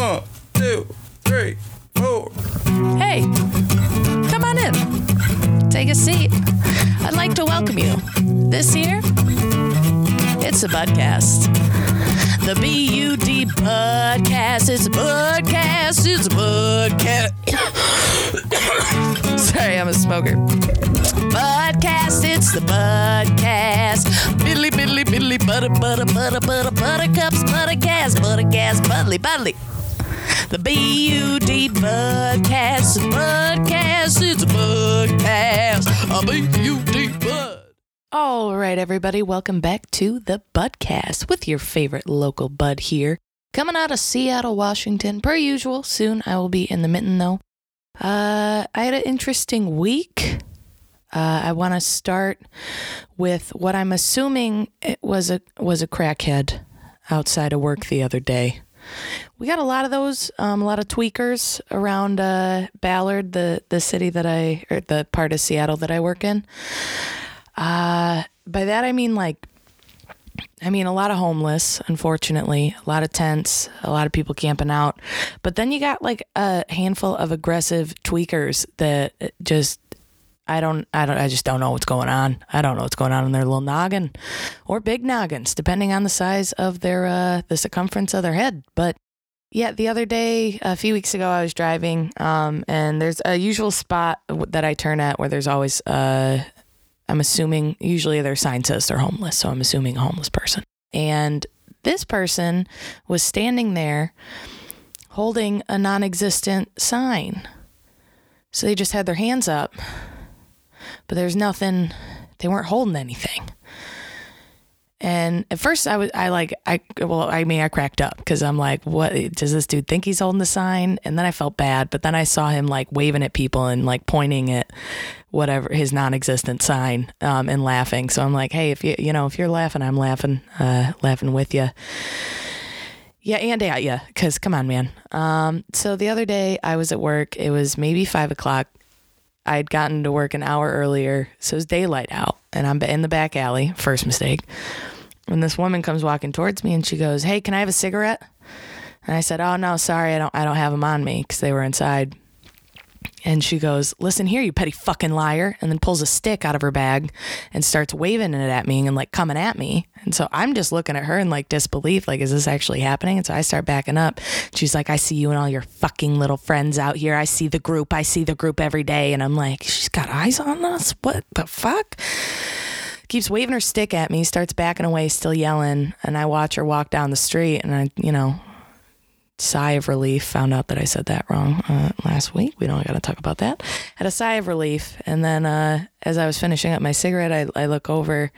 One, two, three, four. Hey, come on in. Take a seat. I'd like to welcome you. This year, it's the Budcast. The B U D Budcast. It's a Budcast. It's a Budcast. Sorry, I'm a smoker. Budcast, it's the Budcast. Biddly, biddly, biddly, butter, butter, butter, butter, buttercups, buttercast, buttercast, buddly, buddly. The B-U-D Budcast, Budcast, it's a Budcast, a B-U-D Bud. All right, everybody, welcome back to the Budcast with your favorite local bud here. Coming out of Seattle, Washington, per usual. Soon I will be in the mitten, though. Uh, I had an interesting week. Uh, I want to start with what I'm assuming it was a was a crackhead outside of work the other day. We got a lot of those, um, a lot of tweakers around uh, Ballard, the the city that I or the part of Seattle that I work in. Uh, by that I mean like, I mean a lot of homeless, unfortunately, a lot of tents, a lot of people camping out. But then you got like a handful of aggressive tweakers that just I don't, I don't, I just don't know what's going on. I don't know what's going on in their little noggin or big noggins, depending on the size of their, uh, the circumference of their head. But yeah, the other day, a few weeks ago, I was driving, um, and there's a usual spot that I turn at where there's always, uh, I'm assuming, usually their sign says they're homeless, so I'm assuming a homeless person. And this person was standing there holding a non existent sign. So they just had their hands up but there's nothing they weren't holding anything and at first i was i like i well i mean i cracked up because i'm like what does this dude think he's holding the sign and then i felt bad but then i saw him like waving at people and like pointing at whatever his non-existent sign um, and laughing so i'm like hey if you you know if you're laughing i'm laughing uh, laughing with you yeah, and at you, because come on, man. Um, so the other day I was at work. It was maybe five o'clock. I'd gotten to work an hour earlier, so it's daylight out, and I'm in the back alley. First mistake. And this woman comes walking towards me, and she goes, "Hey, can I have a cigarette?" And I said, "Oh no, sorry, I don't. I don't have them on me because they were inside." And she goes, Listen here, you petty fucking liar. And then pulls a stick out of her bag and starts waving it at me and like coming at me. And so I'm just looking at her in like disbelief, like, is this actually happening? And so I start backing up. She's like, I see you and all your fucking little friends out here. I see the group. I see the group every day. And I'm like, she's got eyes on us? What the fuck? Keeps waving her stick at me, starts backing away, still yelling. And I watch her walk down the street and I, you know, sigh of relief. Found out that I said that wrong uh, last week. We don't got to talk about that. Had a sigh of relief, and then uh, as I was finishing up my cigarette, I, I look over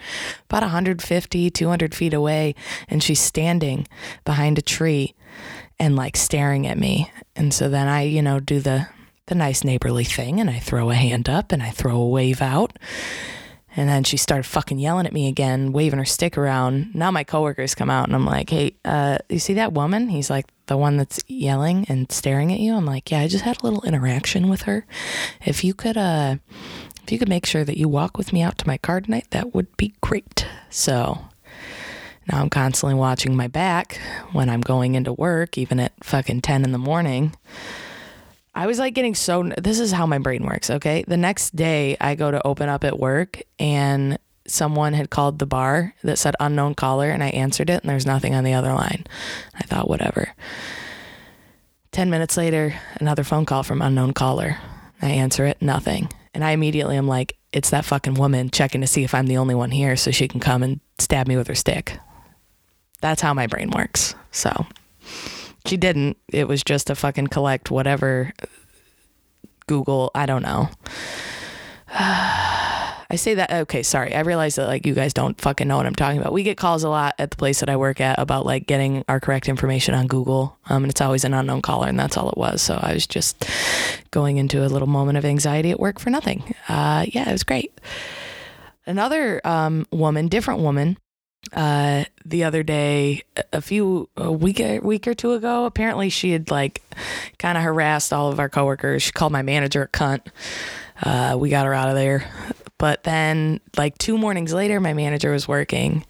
about 150, 200 feet away, and she's standing behind a tree and like staring at me. And so then I, you know, do the the nice neighborly thing, and I throw a hand up and I throw a wave out. And then she started fucking yelling at me again, waving her stick around. Now my coworkers come out and I'm like, hey, uh, you see that woman? He's like, the one that's yelling and staring at you. I'm like, yeah, I just had a little interaction with her. If you could, uh, if you could make sure that you walk with me out to my car tonight, that would be great. So now I'm constantly watching my back when I'm going into work, even at fucking 10 in the morning. I was like getting so. This is how my brain works, okay? The next day, I go to open up at work and someone had called the bar that said unknown caller and I answered it and there's nothing on the other line. I thought, whatever. 10 minutes later, another phone call from unknown caller. I answer it, nothing. And I immediately am like, it's that fucking woman checking to see if I'm the only one here so she can come and stab me with her stick. That's how my brain works. So she didn't. It was just to fucking collect whatever Google, I don't know. I say that okay, sorry. I realize that like you guys don't fucking know what I'm talking about. We get calls a lot at the place that I work at about like getting our correct information on Google. Um, and it's always an unknown caller and that's all it was. So I was just going into a little moment of anxiety at work for nothing. Uh, yeah, it was great. Another um, woman, different woman, uh, the other day, a few a week a week or two ago. Apparently, she had like kind of harassed all of our coworkers. She called my manager a cunt. Uh, we got her out of there But then, like two mornings later, my manager was working.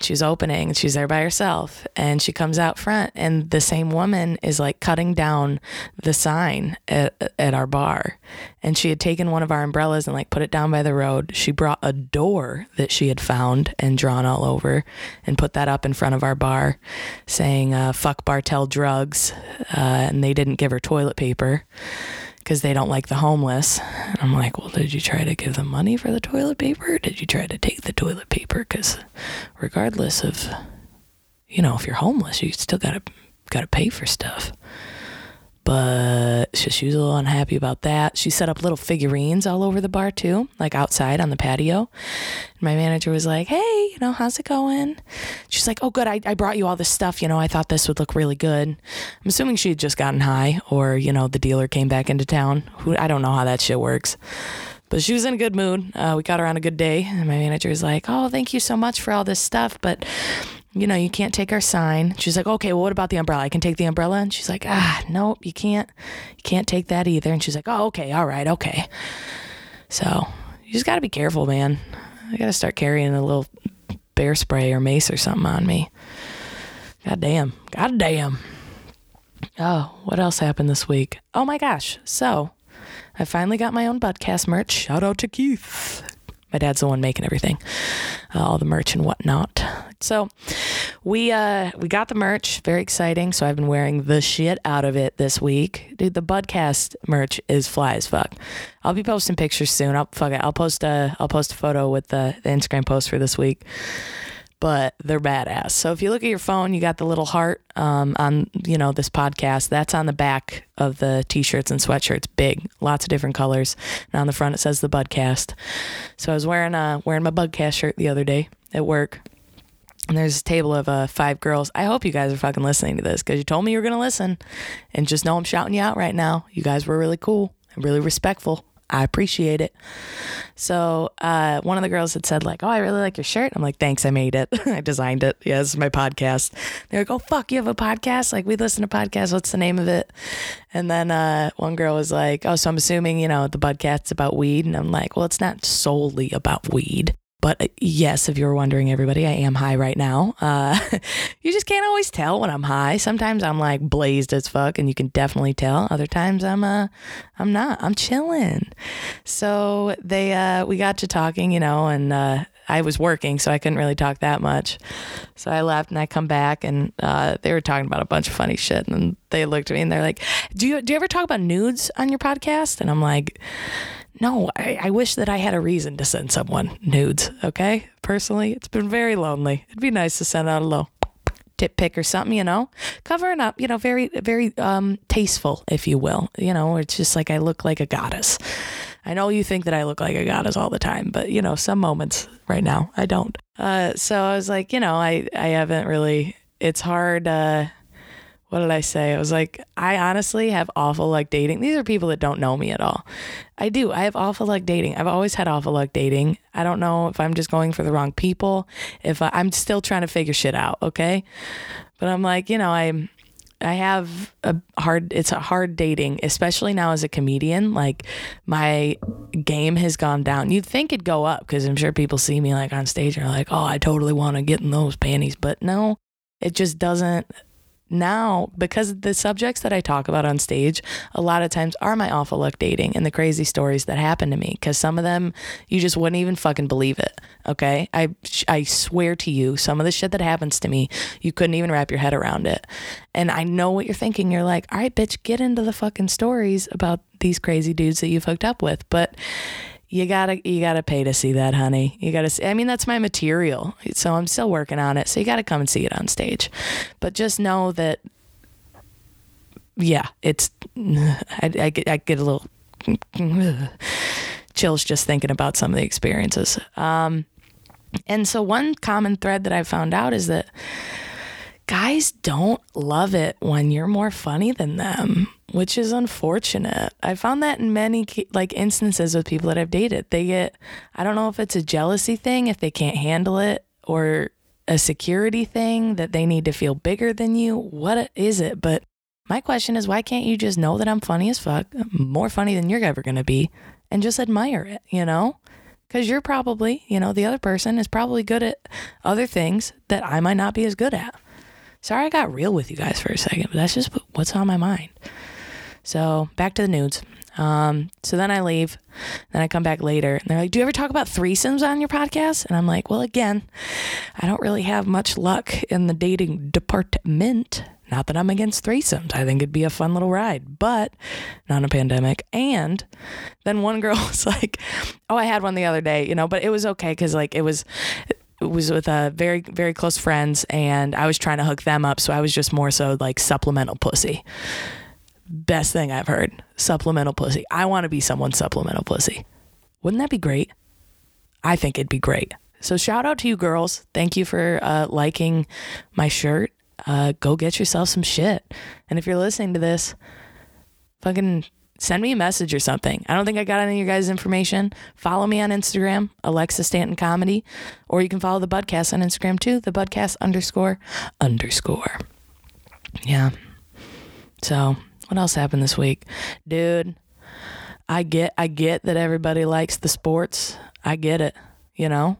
She was opening she's there by herself. And she comes out front, and the same woman is like cutting down the sign at, at our bar. And she had taken one of our umbrellas and like put it down by the road. She brought a door that she had found and drawn all over and put that up in front of our bar saying, uh, fuck Bartell drugs. Uh, and they didn't give her toilet paper because they don't like the homeless. And I'm like, well, did you try to give them money for the toilet paper? Did you try to take the toilet paper? Because regardless of, you know, if you're homeless, you still gotta gotta pay for stuff. But she, was a little unhappy about that. She set up little figurines all over the bar too, like outside on the patio. My manager was like, "Hey, you know, how's it going?" She's like, "Oh, good. I, I brought you all this stuff. You know, I thought this would look really good." I'm assuming she had just gotten high, or you know, the dealer came back into town. Who I don't know how that shit works. But she was in a good mood. Uh, we got her on a good day. And my manager was like, Oh, thank you so much for all this stuff. But, you know, you can't take our sign. She's like, Okay, well, what about the umbrella? I can take the umbrella. And she's like, Ah, nope, you can't. You can't take that either. And she's like, Oh, okay, all right, okay. So you just got to be careful, man. I got to start carrying a little bear spray or mace or something on me. God damn. God damn. Oh, what else happened this week? Oh my gosh. So, I finally got my own Budcast merch. Shout out to Keith. My dad's the one making everything, uh, all the merch and whatnot. So we uh we got the merch, very exciting. So I've been wearing the shit out of it this week, dude. The Budcast merch is fly as fuck. I'll be posting pictures soon. I'll fuck it. I'll post a I'll post a photo with the, the Instagram post for this week but they're badass. So if you look at your phone, you got the little heart um, on you know this podcast. That's on the back of the t-shirts and sweatshirts, big, lots of different colors. And on the front it says the Budcast. So I was wearing uh wearing my Budcast shirt the other day at work. And there's a table of uh, five girls. I hope you guys are fucking listening to this because you told me you were gonna listen, and just know I'm shouting you out right now. You guys were really cool and really respectful. I appreciate it. So uh, one of the girls had said like, "Oh, I really like your shirt." I'm like, "Thanks, I made it. I designed it. Yeah, this is my podcast." They're like, "Oh, fuck, you have a podcast? Like, we listen to podcasts. What's the name of it?" And then uh, one girl was like, "Oh, so I'm assuming you know the podcast's about weed?" And I'm like, "Well, it's not solely about weed." But uh, yes, if you're wondering, everybody, I am high right now. Uh, you just can't always tell when I'm high. Sometimes I'm like blazed as fuck, and you can definitely tell. Other times I'm uh, I'm not. I'm chilling. So they uh, we got to talking, you know, and uh, I was working, so I couldn't really talk that much. So I left, and I come back, and uh, they were talking about a bunch of funny shit, and they looked at me, and they're like, "Do you do you ever talk about nudes on your podcast?" And I'm like no, I, I, wish that I had a reason to send someone nudes, okay? Personally, it's been very lonely. It'd be nice to send out a little tip pic or something, you know? Covering up, you know, very, very um, tasteful, if you will. You know, it's just like I look like a goddess. I know you think that I look like a goddess all the time, but, you know, some moments right now I don't. Uh, so I was like, you know, I, I haven't really, it's hard. Uh, what did I say? I was like, I honestly have awful luck dating. These are people that don't know me at all. I do. I have awful luck dating. I've always had awful luck dating. I don't know if I'm just going for the wrong people, if I, I'm still trying to figure shit out, okay? But I'm like, you know, I I have a hard it's a hard dating, especially now as a comedian. Like my game has gone down. You'd think it'd go up because I'm sure people see me like on stage and are like, "Oh, I totally want to get in those panties." But no, it just doesn't now because the subjects that I talk about on stage a lot of times are my awful luck dating and the crazy stories that happen to me because some of them you just wouldn't even fucking believe it okay? I I swear to you some of the shit that happens to me you couldn't even wrap your head around it. And I know what you're thinking. You're like all right bitch get into the fucking stories about these crazy dudes that you've hooked up with. But you gotta you gotta pay to see that honey. You gotta see i mean that's my material so i'm still working on it so you gotta come and see it on stage. But just know that yeah it's i, I, get, I get a little chills just thinking about some of the experiences. Um, and so one common thread that i found out is that guys don't love it when you're more funny than them, which is unfortunate. I found that in many like instances with people that I've dated. They get I don't know if it's a jealousy thing if they can't handle it or a security thing that they need to feel bigger than you. What is it? But my question is why can't you just know that I'm funny as fuck, more funny than you're ever going to be and just admire it, you know? because you're probably, you know, the other person is probably good at other things that I might not be as good at. Sorry I got real with you guys for a second, but that's just what's on my mind. So back to the nudes. Um, so then I leave. Then I come back later and they're like, Do you ever talk about threesomes on your podcast? And I'm like, Well, again, I don't really have much luck in the dating department. Not that I'm against threesomes. I think it'd be a fun little ride, but not in a pandemic. And then one girl was like, Oh, I had one the other day, you know, but it was okay because like it was was with a uh, very very close friends and I was trying to hook them up so I was just more so like supplemental pussy best thing I've heard. Supplemental pussy. I want to be someone's supplemental pussy. Wouldn't that be great? I think it'd be great. So shout out to you girls. Thank you for uh, liking my shirt. Uh, go get yourself some shit. And if you're listening to this, fucking send me a message or something. I don't think I got any of your guys' information. Follow me on Instagram, Alexa Stanton Comedy, or you can follow the Budcast on Instagram too, the Budcast underscore underscore. Yeah. So what else happened this week? Dude, I get I get that everybody likes the sports. I get it, you know?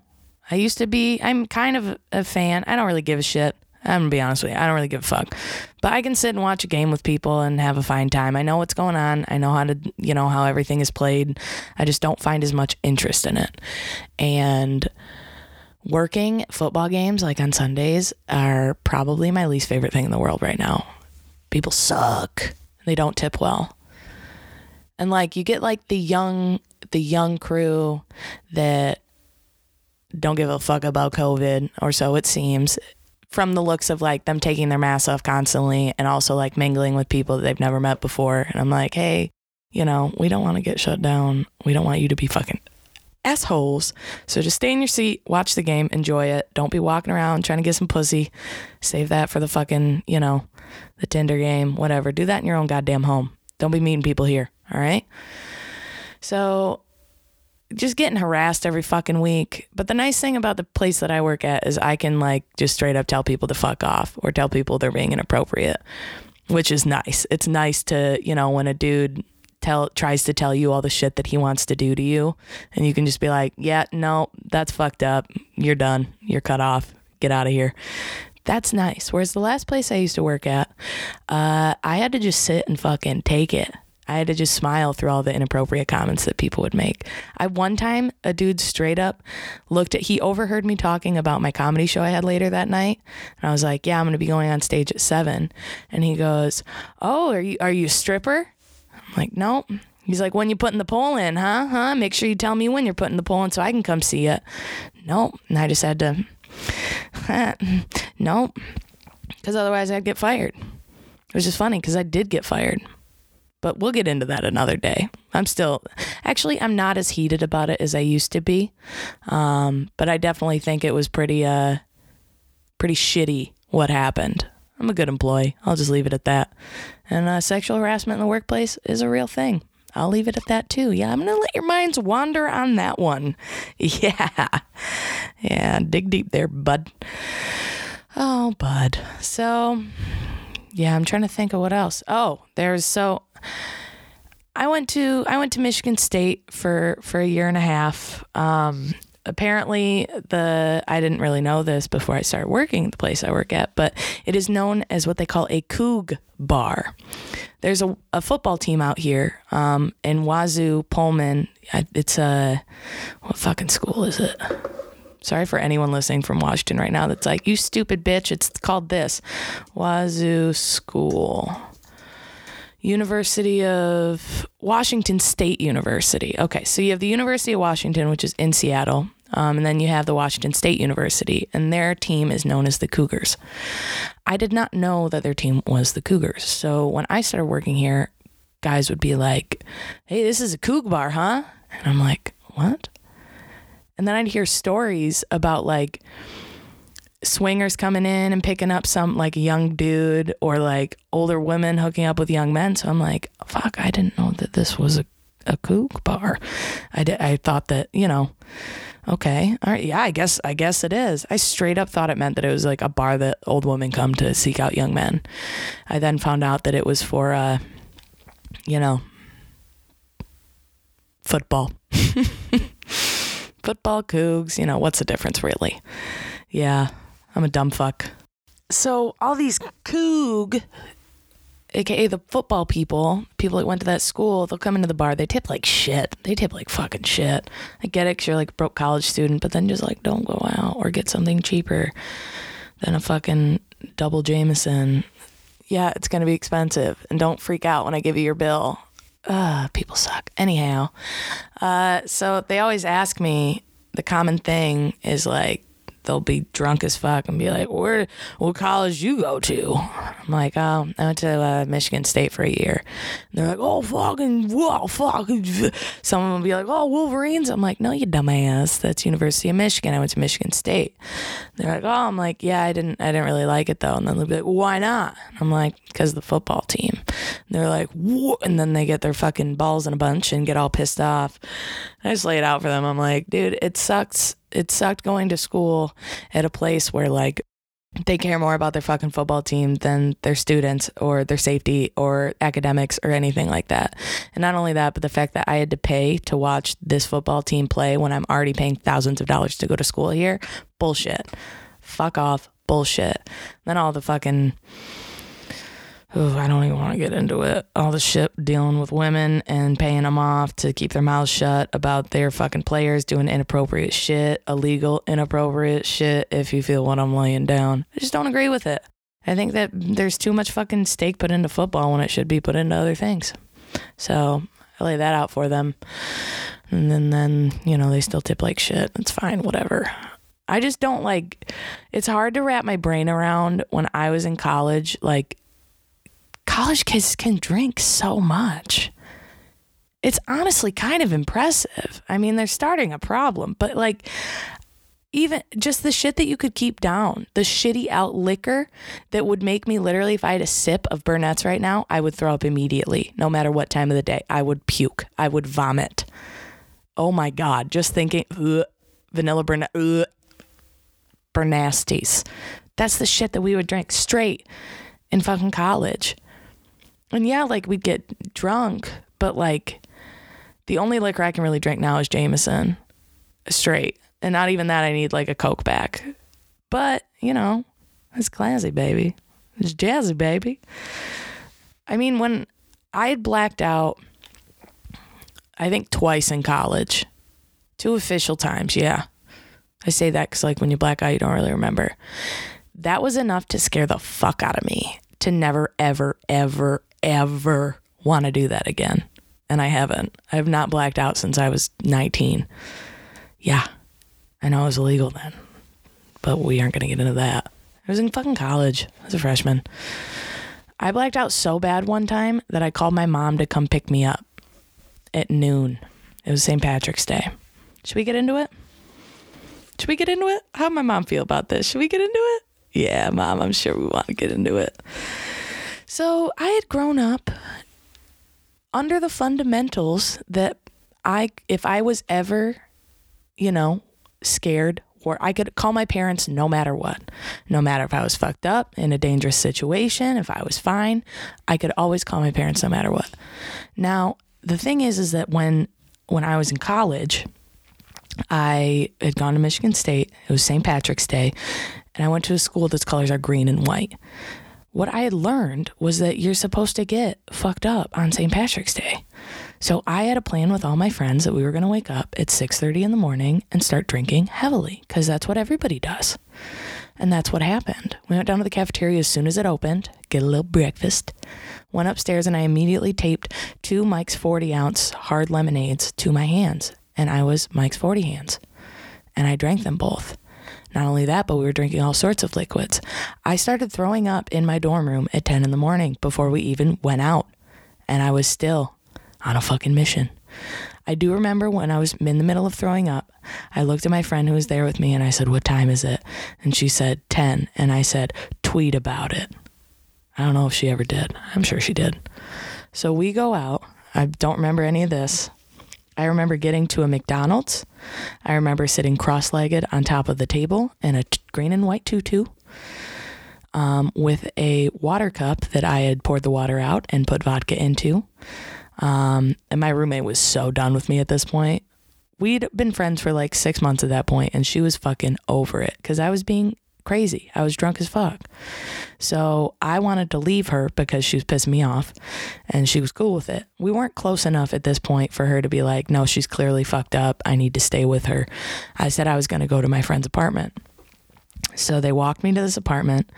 I used to be I'm kind of a fan. I don't really give a shit. I'm gonna be honest with you. I don't really give a fuck. But I can sit and watch a game with people and have a fine time. I know what's going on. I know how to, you know, how everything is played. I just don't find as much interest in it. And working football games like on Sundays are probably my least favorite thing in the world right now. People suck. They don't tip well. And like you get like the young the young crew that don't give a fuck about COVID or so it seems from the looks of like them taking their mask off constantly and also like mingling with people that they've never met before. And I'm like, hey, you know, we don't want to get shut down. We don't want you to be fucking assholes. So just stay in your seat, watch the game, enjoy it. Don't be walking around trying to get some pussy. Save that for the fucking, you know, the Tinder game, whatever. Do that in your own goddamn home. Don't be meeting people here, all right? So just getting harassed every fucking week. But the nice thing about the place that I work at is I can like just straight up tell people to fuck off or tell people they're being inappropriate, which is nice. It's nice to, you know, when a dude tell tries to tell you all the shit that he wants to do to you and you can just be like, "Yeah, no, that's fucked up. You're done. You're cut off. Get out of here." That's nice. Whereas the last place I used to work at, uh, I had to just sit and fucking take it. I had to just smile through all the inappropriate comments that people would make. I one time a dude straight up looked at he overheard me talking about my comedy show I had later that night. And I was like, "Yeah, I'm going to be going on stage at 7." And he goes, "Oh, are you are you a stripper?" I'm like, "Nope." He's like, "When you putting the pole in, huh? Huh? Make sure you tell me when you're putting the pole in so I can come see it." Nope. And I just had to nope. Because otherwise I'd get fired. It was just funny because I did get fired. But we'll get into that another day. I'm still, actually, I'm not as heated about it as I used to be. Um, but I definitely think it was pretty, uh, pretty shitty what happened. I'm a good employee. I'll just leave it at that. And uh, sexual harassment in the workplace is a real thing. I'll leave it at that too. Yeah, I'm going to let your minds wander on that one. Yeah. Yeah, dig deep there, bud. Oh, bud. So, yeah, I'm trying to think of what else. Oh, there's so I went to I went to Michigan State for for a year and a half. Um, apparently the I didn't really know this before I started working at the place I work at, but it is known as what they call a Coug bar. There's a, a football team out here um, in Wazzu Pullman. It's a what fucking school is it? Sorry for anyone listening from Washington right now that's like, you stupid bitch. It's called this Wazzu School. University of Washington State University. Okay, so you have the University of Washington, which is in Seattle, um, and then you have the Washington State University, and their team is known as the Cougars. I did not know that their team was the Cougars. So when I started working here, guys would be like, hey, this is a Coug bar, huh? And I'm like, what? And then I'd hear stories about like, swingers coming in and picking up some like young dude or like older women hooking up with young men. So I'm like, fuck, I didn't know that this was a, a Coug bar. I did, I thought that, you know, okay, all right, yeah, I guess, I guess it is. I straight up thought it meant that it was like a bar that old women come to seek out young men. I then found out that it was for, uh, you know, football. football cougs. You know, what's the difference really? Yeah, I'm a dumb fuck. So all these coug, aka the football people, people that went to that school, they'll come into the bar. They tip like shit. They tip like fucking shit. I get it, cause you're like a broke college student, but then just like don't go out or get something cheaper than a fucking double Jameson. Yeah, it's gonna be expensive, and don't freak out when I give you your bill. Uh, people suck. Anyhow, uh, so they always ask me. The common thing is like they'll be drunk as fuck and be like, "Where, what college you go to?" I'm like, "Oh, I went to uh, Michigan State for a year." And they're like, "Oh, fucking, whoa, fucking." Some of them will be like, "Oh, Wolverines." I'm like, "No, you dumbass. That's University of Michigan. I went to Michigan State." They're like, "Oh," I'm like, "Yeah, I didn't, I didn't really like it though." And then they'll be like, "Why not?" I'm like, "Because the football team." And they're like, "What?" And then they get their fucking balls in a bunch and get all pissed off. I just lay it out for them. I'm like, dude, it sucks. It sucked going to school at a place where like they care more about their fucking football team than their students or their safety or academics or anything like that. And not only that, but the fact that I had to pay to watch this football team play when I'm already paying thousands of dollars to go to school here, bullshit. Fuck off, bullshit. Then all the fucking Ooh, I don't even want to get into it. All the shit dealing with women and paying them off to keep their mouths shut about their fucking players doing inappropriate shit, illegal, inappropriate shit, if you feel what I'm laying down. I just don't agree with it. I think that there's too much fucking stake put into football when it should be put into other things. So I lay that out for them. And then, then, you know, they still tip like shit. It's fine, whatever. I just don't like, it's hard to wrap my brain around when I was in college, like, college kids can drink so much. It's honestly kind of impressive. I mean, they're starting a problem, but like, even just the shit that you could keep down, the shitty out liquor that would make me literally, if I had a sip of Burnett's right now, I would throw up immediately, no matter what time of the day. I would puke. I would vomit. Oh my God. Just thinking, ugh, vanilla Burnett, ugh, Burnasties. That's the shit that we would drink straight in fucking college. And yeah, like we'd get drunk, but like the only liquor I can really drink now is Jameson straight. And not even that, I need like a Coke back. But, you know, it's classy, baby. It's jazzy, baby. I mean, when I had blacked out, I think twice in college, two official times, yeah. I say that because, like, when you black out, you don't really remember. That was enough to scare the fuck out of me to never, ever, ever, ever want to do that again. And I haven't. I have not blacked out since I was 19. Yeah, I know it was illegal then, but we aren't going to get into that. I was in fucking college. as a freshman. I blacked out so bad one time that I called my mom to come pick me up at noon. It was St. Patrick's Day. Should we get into it? Should we get into it? How'd my mom feel about this? Should we get into it? Yeah, mom, I'm sure we want to get into it. So I had grown up under the fundamentals that I, if I was ever, you know, scared, or I could call my parents no matter what, no matter if I was fucked up in a dangerous situation, if I was fine, I could always call my parents no matter what. Now, the thing is, is that when when I was in college, I had gone to Michigan State. It was St. Patrick's Day, and I went to a school that's colors are green and white. What I had learned was that you're supposed to get fucked up on St. Patrick's Day. So I had a plan with all my friends that we were going to wake up at 6:30 in the morning and start drinking heavily cuz that's what everybody does. And that's what happened. We went down to the cafeteria as soon as it opened, get a little breakfast, went upstairs, and I immediately taped two Mike's 40 ounce hard lemonades to my hands. And I was Mike's 40 hands. And I drank them both. Not only that, but we were drinking all sorts of liquids. I started throwing up in my dorm room at 10 in the morning before we even went out. And I was still on a fucking mission. I do remember when I was in the middle of throwing up, I looked at my friend who was there with me and I said, What time is it? And she said, 10. And I said, Tweet about it. I don't know if she ever did. I'm sure she did. So we go out. I don't remember any of this. I remember getting to a McDonald's. I remember sitting cross legged on top of the table in a t- green and white tutu um, with a water cup that I had poured the water out and put vodka into. Um, and my roommate was so done with me at this point. we'd been friends for like six months at that point, and she was fucking over it because I was being crazy. I was drunk as fuck. So I wanted to leave her because she was pissing me off and she was cool with it. We weren't close enough at this point for her to be like, no, she's clearly fucked up. I need to stay with her. I said I was going to go to my friend's apartment. So they walked me to this apartment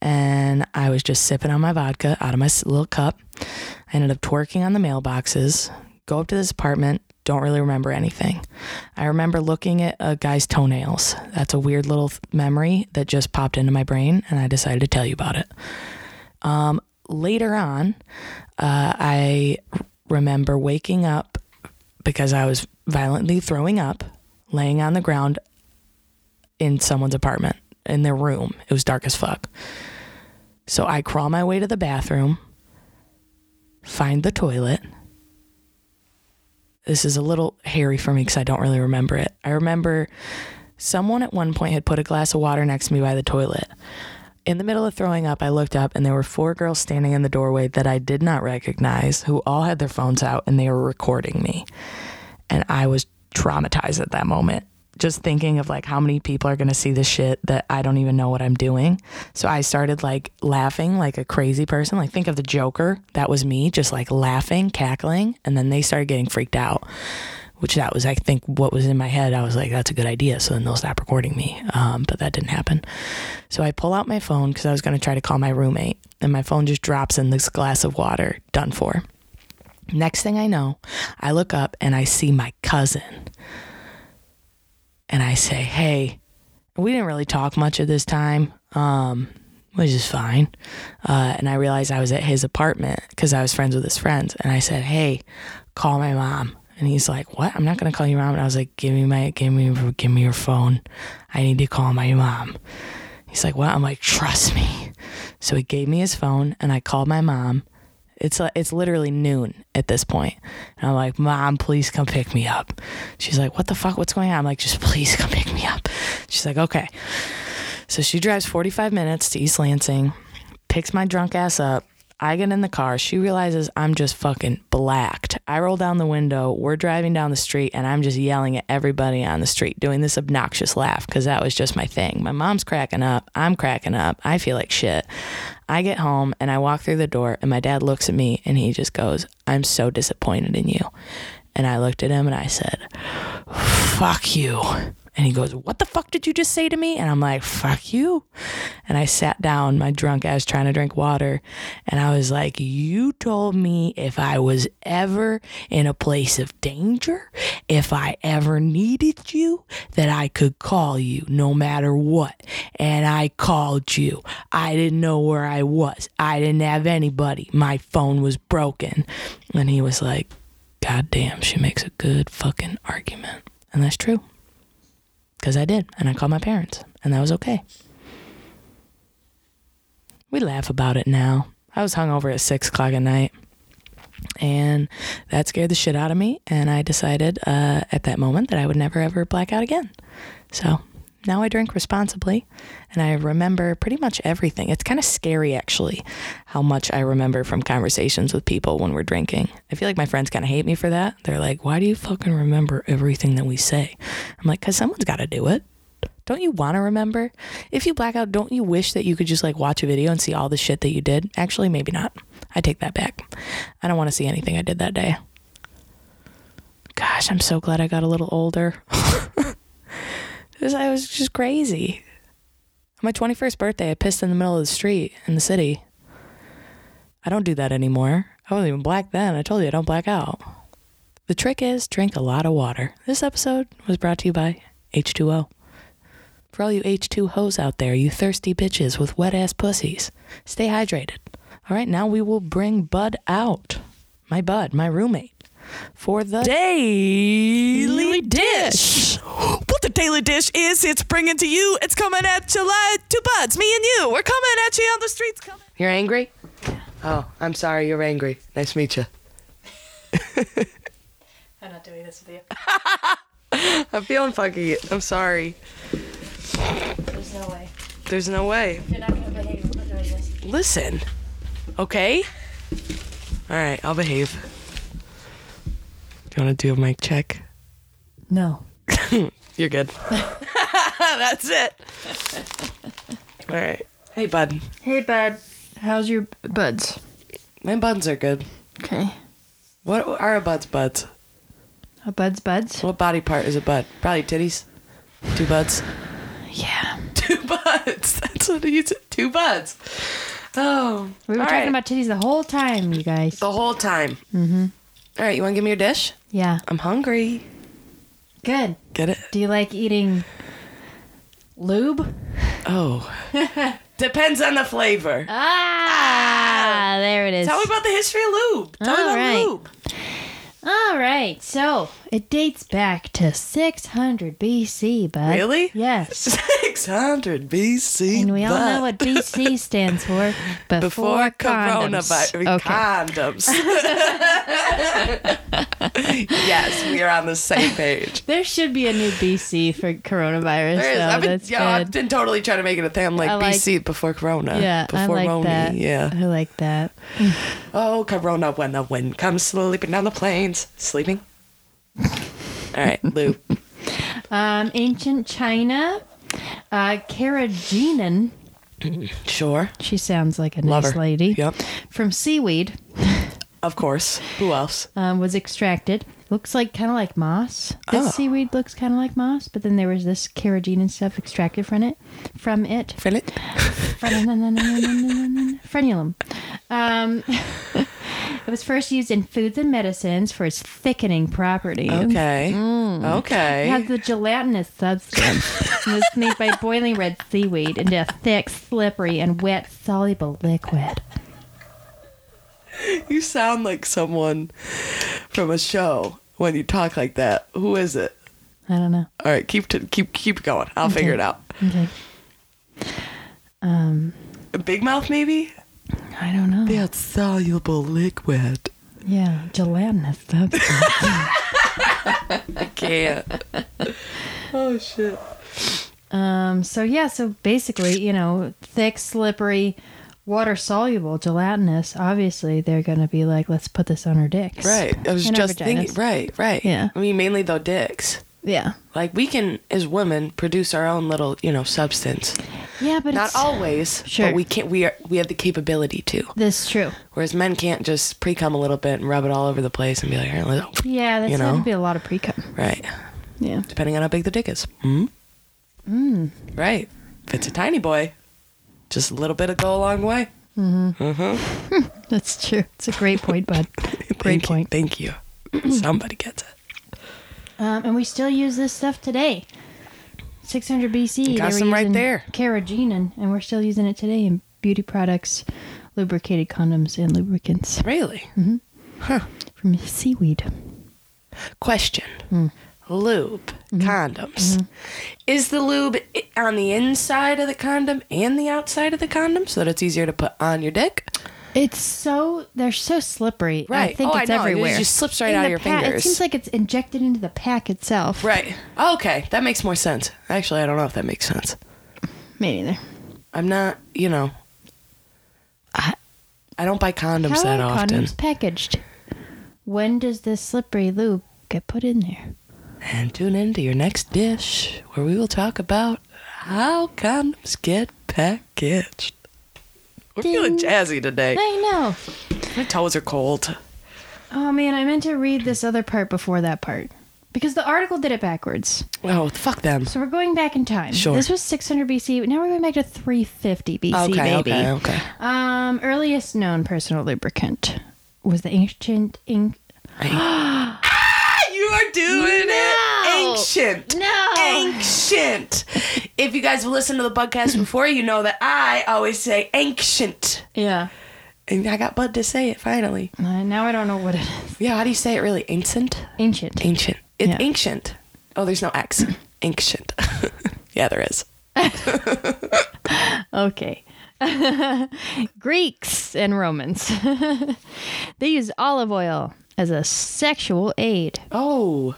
and I was just sipping on my vodka out of my little cup. I ended up twerking on the mailboxes, go up to this apartment, don't really remember anything. I remember looking at a guy's toenails. That's a weird little memory that just popped into my brain, and I decided to tell you about it. Um, later on, uh, I remember waking up because I was violently throwing up, laying on the ground in someone's apartment, in their room. It was dark as fuck. So I crawl my way to the bathroom, find the toilet. This is a little hairy for me because I don't really remember it. I remember someone at one point had put a glass of water next to me by the toilet. In the middle of throwing up, I looked up and there were four girls standing in the doorway that I did not recognize who all had their phones out and they were recording me. And I was traumatized at that moment. Just thinking of like how many people are going to see this shit that I don't even know what I'm doing. So I started like laughing like a crazy person. Like think of the Joker. That was me, just like laughing, cackling. And then they started getting freaked out, which that was, I think, what was in my head. I was like, that's a good idea. So then they'll stop recording me. Um, but that didn't happen. So I pull out my phone because I was going to try to call my roommate. And my phone just drops in this glass of water. Done for. Next thing I know, I look up and I see my cousin. And I say, hey, we didn't really talk much at this time, um, which is fine. Uh, and I realized I was at his apartment because I was friends with his friends. And I said, hey, call my mom. And he's like, "What? I'm not gonna call your mom." And I was like, "Give me my, give me, give me your phone. I need to call my mom." He's like, "What?" I'm like, "Trust me." So he gave me his phone, and I called my mom. It's like it's literally noon at this point, and I'm like, "Mom, please come pick me up." She's like, "What the fuck? What's going on?" I'm like, "Just please come pick me up." She's like, "Okay." So she drives 45 minutes to East Lansing, picks my drunk ass up. I get in the car. She realizes I'm just fucking blacked. I roll down the window. We're driving down the street, and I'm just yelling at everybody on the street, doing this obnoxious laugh because that was just my thing. My mom's cracking up. I'm cracking up. I feel like shit. I get home and I walk through the door, and my dad looks at me and he just goes, I'm so disappointed in you. And I looked at him and I said, Fuck you. And he goes, What the fuck did you just say to me? And I'm like, Fuck you. And I sat down, my drunk ass trying to drink water. And I was like, You told me if I was ever in a place of danger, if I ever needed you, that I could call you no matter what. And I called you. I didn't know where I was. I didn't have anybody. My phone was broken. And he was like, God damn, she makes a good fucking argument. And that's true. Because I did. And I called my parents. And that was okay. We laugh about it now. I was hungover at six o'clock at night. And that scared the shit out of me. And I decided uh, at that moment that I would never ever black out again. So now I drink responsibly and I remember pretty much everything. It's kind of scary actually how much I remember from conversations with people when we're drinking. I feel like my friends kind of hate me for that. They're like, why do you fucking remember everything that we say? I'm like, because someone's got to do it. Don't you want to remember? If you black out, don't you wish that you could just like watch a video and see all the shit that you did? Actually, maybe not. I take that back. I don't want to see anything I did that day. Gosh, I'm so glad I got a little older. Because I was just crazy. On my 21st birthday, I pissed in the middle of the street in the city. I don't do that anymore. I wasn't even black then. I told you I don't black out. The trick is drink a lot of water. This episode was brought to you by H2O. For all you H2 hoes out there, you thirsty bitches with wet ass pussies, stay hydrated. All right, now we will bring Bud out. My Bud, my roommate, for the Daily Dish. What the daily dish is, it's bringing to you. It's coming at you like two buds, me and you. We're coming at you on the streets. Coming. You're angry? Oh, I'm sorry you're angry. Nice to meet you. I'm not doing this with you. I'm feeling funky. I'm sorry. There's no way. There's no way. You're not gonna behave when doing this. Listen, okay? All right, I'll behave. Do you want to do a mic check? No. You're good. That's it. All right. Hey, bud. Hey, bud. How's your buds? My buds are good. Okay. What are a bud's buds? A bud's buds? What body part is a bud? Probably titties. Two buds. Yeah. Two buds. That's what he said. Two buds. Oh. We were all talking right. about titties the whole time, you guys. the whole time. Mm-hmm. All right. You want to give me your dish? Yeah. I'm hungry. Good. Get it? Do you like eating lube? Oh. Depends on the flavor. Ah, there it is. Tell me about the history of lube. Tell me All about right. lube. All right. So it dates back to 600 BC, bud. Really? Yes. 600 BC. And we all know what BC stands for. Before, Before condoms. coronavirus. Okay. Condoms. yes, we are on the same page. There should be a new BC for coronavirus. There is. though. I've been, That's yeah, I've been totally trying to make it a thing. I'm like, like- BC before Corona. Yeah, I before like Roni, that. Yeah. I like that. Oh, Corona, when the wind comes sleeping down the plains. Sleeping? All right, Lou. Um, ancient China, uh, Carrageenan. Sure. She sounds like a Love nice her. lady. Yep. From seaweed, Of course. Who else? um, was extracted. Looks like kind of like moss. This Oh. seaweed looks kind of like moss, but then there was this carrageenan stuff extracted from it. From it, Finit? frenulum. Um, it was first used in foods and medicines for its thickening properties. Okay. It Okay. It has the gelatinous substance and was made by boiling red seaweed into a thick, slippery, and wet, soluble liquid. You sound like someone from a show when you talk like that. Who is it? I don't know. All right, keep to, keep keep going. I'll figure it out. Okay. Um, Big mouth, maybe. I don't know. That soluble liquid. Yeah, gelatinous substance. I can't. oh shit. um, so yeah, so basically, you know, thick, slippery, water soluble, gelatinous. Obviously, they're gonna be like, let's put this on our dicks. Right. I was And our just thinking. Right. Right. Yeah. I mean, mainly though dicks. Yeah. Like we can, as women, produce our own little, you know, substance. Yeah, but Not always, Sure. but we can't. We are. We have the capability to. This is true. Whereas men can't just pre cum a little bit and rub it all over the place and be like, "Here, let's-" Yeah, that's You know? gonna be a lot of pre cum. right. Yeah. Depending on how big the dick is. Hmm. Mm. Right. If it's a tiny boy, just a little bit of go a long way. Mm-hmm. Mm-hmm. that's true. It's a great point, bud. Great Thank you. point. Thank you. Somebody gets it. Um, and we still use this stuff today. 600 BC. Got they were some right there. Carrageenan, and we're still using it today in beauty products, lubricated condoms, and lubricants Really? Huh. From seaweed. Question. Hmm. Lube, Mm-hmm. condoms. Is the lube on the inside of the condom and the outside of the condom so that it's easier to put on your dick? It's so they're so slippery. Right. I think Oh, I it's know. It just slips right In out of your pack- It seems like it's injected into the pack itself. Right. Oh, okay, that makes more sense. Actually, I don't know if that makes sense. Me neither. I'm not, you know, I- I don't buy condoms How that are often. condoms packaged? When does this slippery lube get put in there? And tune in to your next dish where we will talk about how condoms get packaged. We're feeling jazzy today. I know. My toes are cold. Oh man, I meant to read this other part before that part. Because the article did it backwards. Oh, fuck them. So we're going back in time. Sure. This was 600 BC. Now we're going back to 350 BC, Okay, baby. okay, okay. Um, earliest known personal lubricant was the ancient ink. Ah, You are doing No. it. Ancient. No. Ancient. If you guys have listened to the podcast before, you know that I always say ancient. Yeah. And I got Bud to say it finally. Uh, now I don't know what it is. Yeah, how do you say it really? Ancient? Ancient. Ancient. It's Yeah. ancient. Oh, there's no X. ancient. yeah, there is. Okay. Greeks and Romans. they use olive oil as a sexual aid. Oh.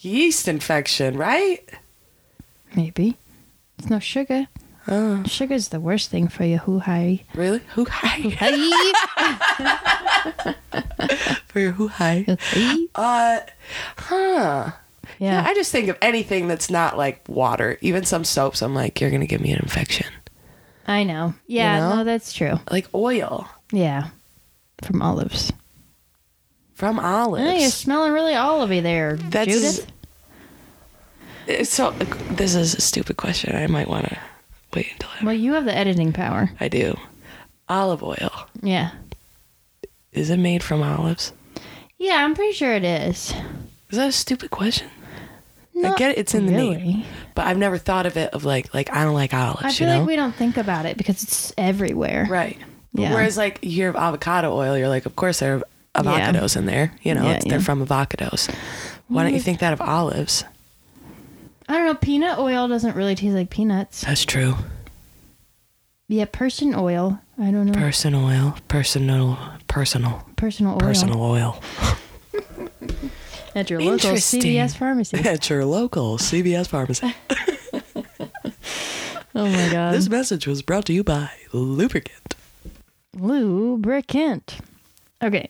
Yeast infection, right? Maybe. It's no sugar. Oh. Sugar's the worst thing for you, hoo hi. Really? Who hi? For your who hi? Uh, huh. Yeah. I just think of anything that's not like water. Even some soaps, I'm like, you're gonna give me an infection. I know. Yeah, know? no, that's true. Like oil Yeah. From olives. From olives. Hey, you're smelling really olivey there, That's- Judith. Uh, so uh, this is a stupid question. I might want to wait until I, Well, you have the editing power. I do. Olive oil Yeah. is it made from olives? Yeah, I'm pretty sure it is. Is that a stupid question? I get it, it's in the name, but I've never thought of it of like like I don't like olives. I you feel know? like we don't think about it because it's everywhere. right. Yeah. Whereas like you hear of avocado oil, you're like, of course there are Yeah. avocados in there. You know, Yeah, they're from avocados. Why don't you mm. think that of olives? I don't know. Peanut oil doesn't really taste like peanuts. That's true. Yeah, person oil. I don't know. Person oil, personal, personal, personal oil. personal oil. At your local CVS pharmacy. At your local CVS pharmacy. Oh my god. This message was brought to you by Lubricant. Lubricant. Okay.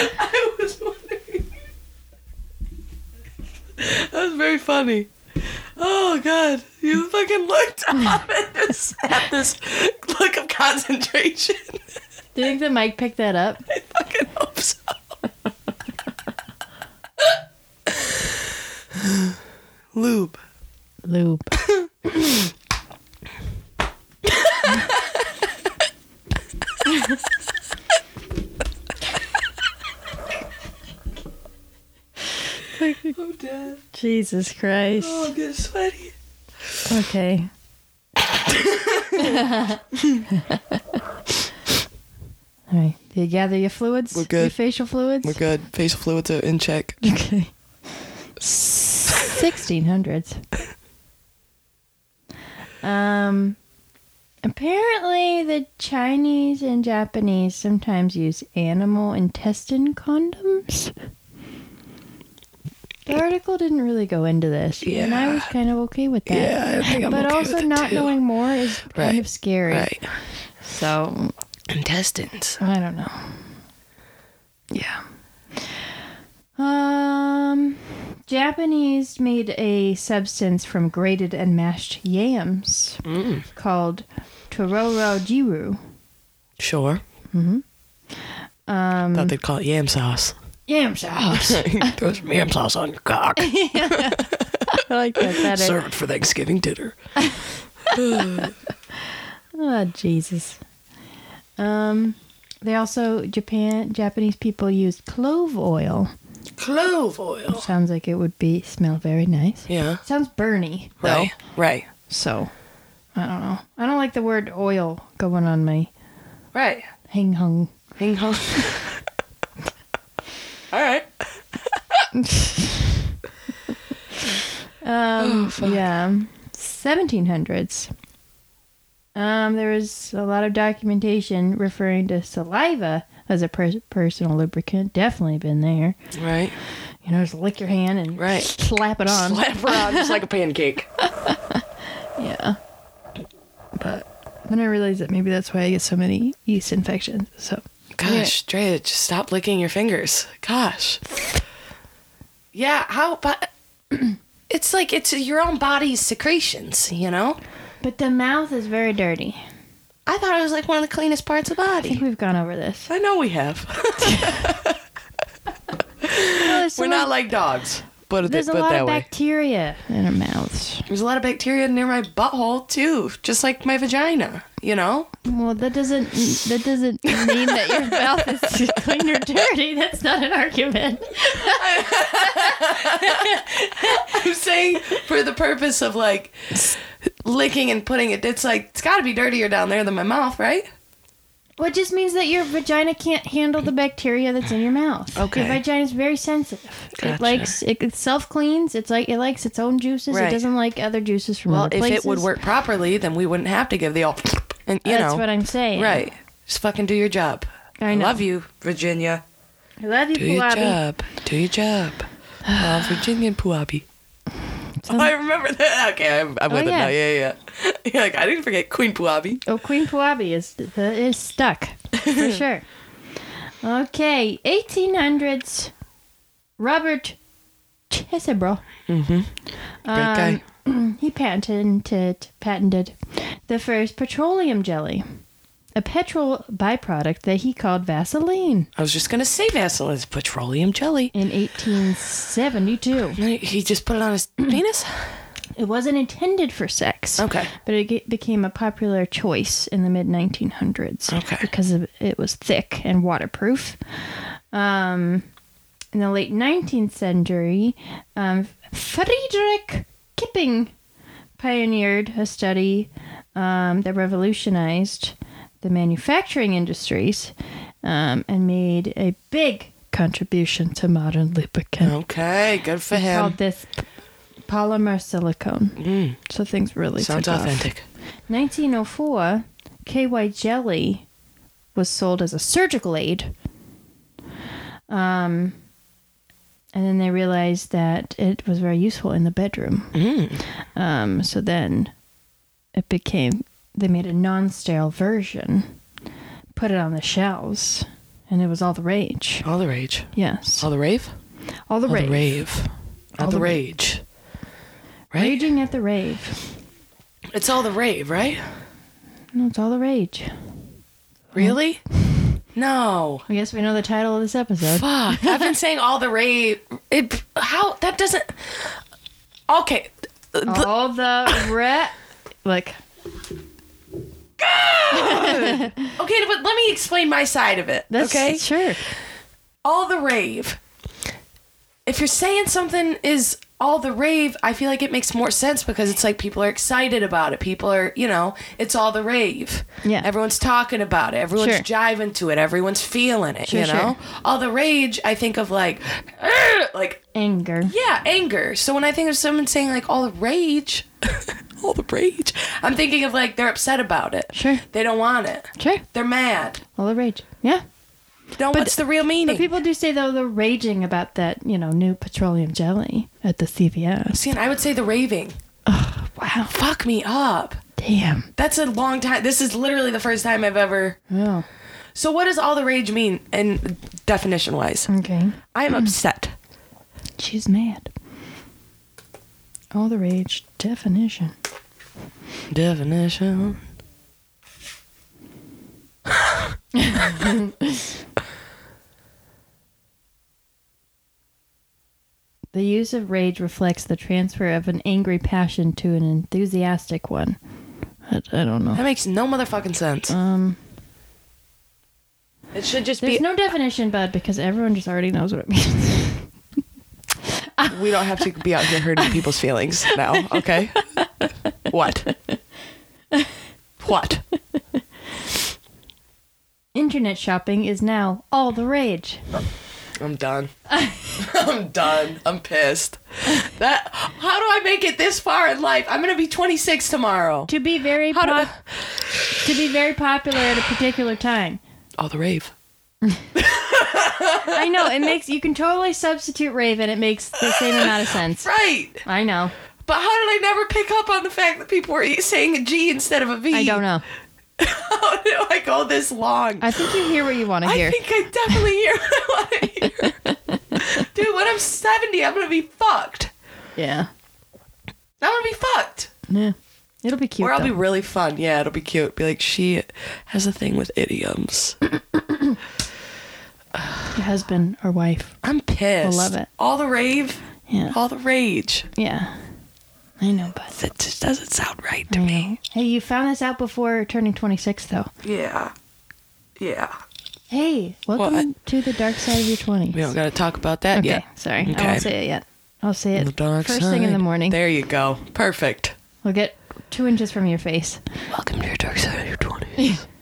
I was wondering. That was very funny. Oh god, you fucking looked up and just had this look of concentration. Do you think the mic picked that up? I fucking hope so. Lube. Lube. I'm dead. Jesus Christ. Oh, I'm getting sweaty. Okay. All right. You gather your fluids? We're good. Your facial fluids? We're good. Facial fluids are in check. Okay. 1600s. Um, apparently, the Chinese and Japanese sometimes use animal intestine condoms. The article didn't really go into this, and I was kind of okay with that. Yeah, I think I'm but okay also, not too. knowing more is kind Right, of scary. Right. So, Intestines. I don't know. Yeah. Um, Japanese made a substance from grated and mashed yams Mm. called tororo jiru. Sure. Mm-hmm. Um, Thought they'd call it yam sauce. yam sauce. Throw some yam sauce on your cock. I like that better. Serve it for Thanksgiving dinner. Oh Jesus. Um, they also Japan Japanese people used clove oil. Clove oil. Sounds like it would be smell very nice. Yeah. Sounds burny though. Right. Right. So, I don't know. I don't like the word oil going on my Right. hang hung. Hing hong. All right. Um, yeah, 1700s. Um, there was a lot of documentation referring to saliva as a per- personal lubricant. Definitely been there. Right. You know, just lick your hand and Right. slap it on. Slap around just like a pancake. Yeah. But then I realized that maybe that's why I get so many yeast infections. So Gosh, Drea, just stop licking your fingers. Gosh. Yeah, how but it's like it's your own body's secretions, you know? But the mouth is very dirty. I thought it was like one of the cleanest parts of the I think body. we've gone over this. I know we have. Well, there's so We're much- not like dogs. Put it, There's a put it lot that of way. bacteria in our mouths. There's a lot of bacteria near my butthole too, just like my vagina, you know? Well, that doesn't that doesn't mean that your mouth is clean or dirty. That's not an argument. I'm saying for the purpose of like licking and putting it it's like it's got to be dirtier down there than my mouth, right? Well, it just means that your vagina can't handle the bacteria that's in your mouth. Okay. Your vagina is very sensitive. Gotcha. It likes it, it self cleans. It's like it likes its own juices. Right. It doesn't like other juices from other places. Well, if it would work properly, then we wouldn't have to give the all. and you That's know. what I'm saying. Right. Just fucking do your job. I know. love you, Virginia. I love you, Do your job. Do your job. Uh, Virginian Puabi. Oh, I remember that. Okay, I'm, I'm Oh, with it yeah. now. Yeah, yeah. yeah. You're like, I didn't forget Queen Puabi. Oh, Queen Puabi is uh, is stuck for sure. Okay, 1800s. Robert Chesebrough. Mm-hmm. Great um, guy. He patented patented the first petroleum jelly, a petrol byproduct that he called Vaseline I was just gonna say Vaseline is petroleum jelly. in 1872. He just put it on his penis. It wasn't intended for sex. Okay. But it ge- became a popular choice in the mid 1900s. Okay. Because of, it was thick and waterproof. Um, in the late 19th century, um, Friedrich Kipping pioneered a study um, that revolutionized the manufacturing industries um, and made a big contribution to modern lubricant. Okay, good for He him. called this polymer silicone. So things really Sounds took off. authentic. 1904, KY jelly was sold as a surgical aid. Um, and then they realized that it was very useful in the bedroom. Um, so then it became, they made a non sterile version, put it on the shelves, and it was all the rage. All the rage. Yes. All the rave. All the All rage. the rave. All All the the- rage. Right. Raging at the rave. It's all the rave, right? No, it's all the rage. Really? No. I guess we know the title of this episode. Fuck. I've been saying all the rave. It. How that doesn't. Okay. The- All the re like Okay, but let me explain my side of it. that's okay. sure. all the rave. If you're saying something is all the rave, I feel like it makes more sense because it's like people are excited about it. People are, you know, it's all the rave. Yeah. Everyone's talking about it. Everyone's Sure. jiving to it. Everyone's feeling it, Sure, you know? sure. All the rage, I think of like, like, Anger. yeah, anger. So when I think of someone saying like all the rage, all the rage, I'm thinking of like they're upset about it. Sure. They don't want it. Sure. They're mad. All the rage. Yeah. No, what's the real meaning? But people do say though they're raging about that, you know, new petroleum jelly at the CVS. See, and I would say the raving. Oh, Wow. Fuck me up. Damn. That's a long time. This is literally the first time I've ever. Oh. So, what does all the rage mean in definition wise? Okay. I am upset. She's mad. All the rage definition. Definition. The use of rage reflects the transfer of an angry passion to an enthusiastic one. I, I don't know. That makes no motherfucking sense. Um, It should just be. there's be. no definition, bud, because everyone just already knows what it means. we don't have to be out here hurting people's feelings now, okay? what? What? Internet shopping is now all the rage. I'm done. I'm done. I'm pissed. That. How do I make it this far in life? I'm gonna be 26 tomorrow. To be very pop- to be very popular at a particular time. All the rave. I know it makes you can totally substitute Raven. it makes the same amount of sense. Right. I know. But how did I never pick up on the fact that people were saying a G instead of a V? I don't know. How did I go this long? I think you hear what you want to hear. I think I definitely hear what I want to hear. Dude, when I'm 70, I'm going to be fucked. Yeah. I'm going to be fucked. Yeah. It'll be cute. or I'll though. be really fun. Yeah, it'll be cute. Be like, she has a thing with idioms. Your husband or wife. I'm pissed. I love it. All the rave, Yeah. all the rage. Yeah. I know, but That just doesn't sound right to me. Hey, you found this out before turning 26, though. Yeah. Yeah. Hey, welcome What? to the dark side of your 20s. We don't got to talk about that Okay, yet. sorry. I Okay. won't say it yet. I'll say it The dark first thing in the side. morning. There you go. Perfect. We'll get two inches from your face. Welcome to your dark side of your 20s.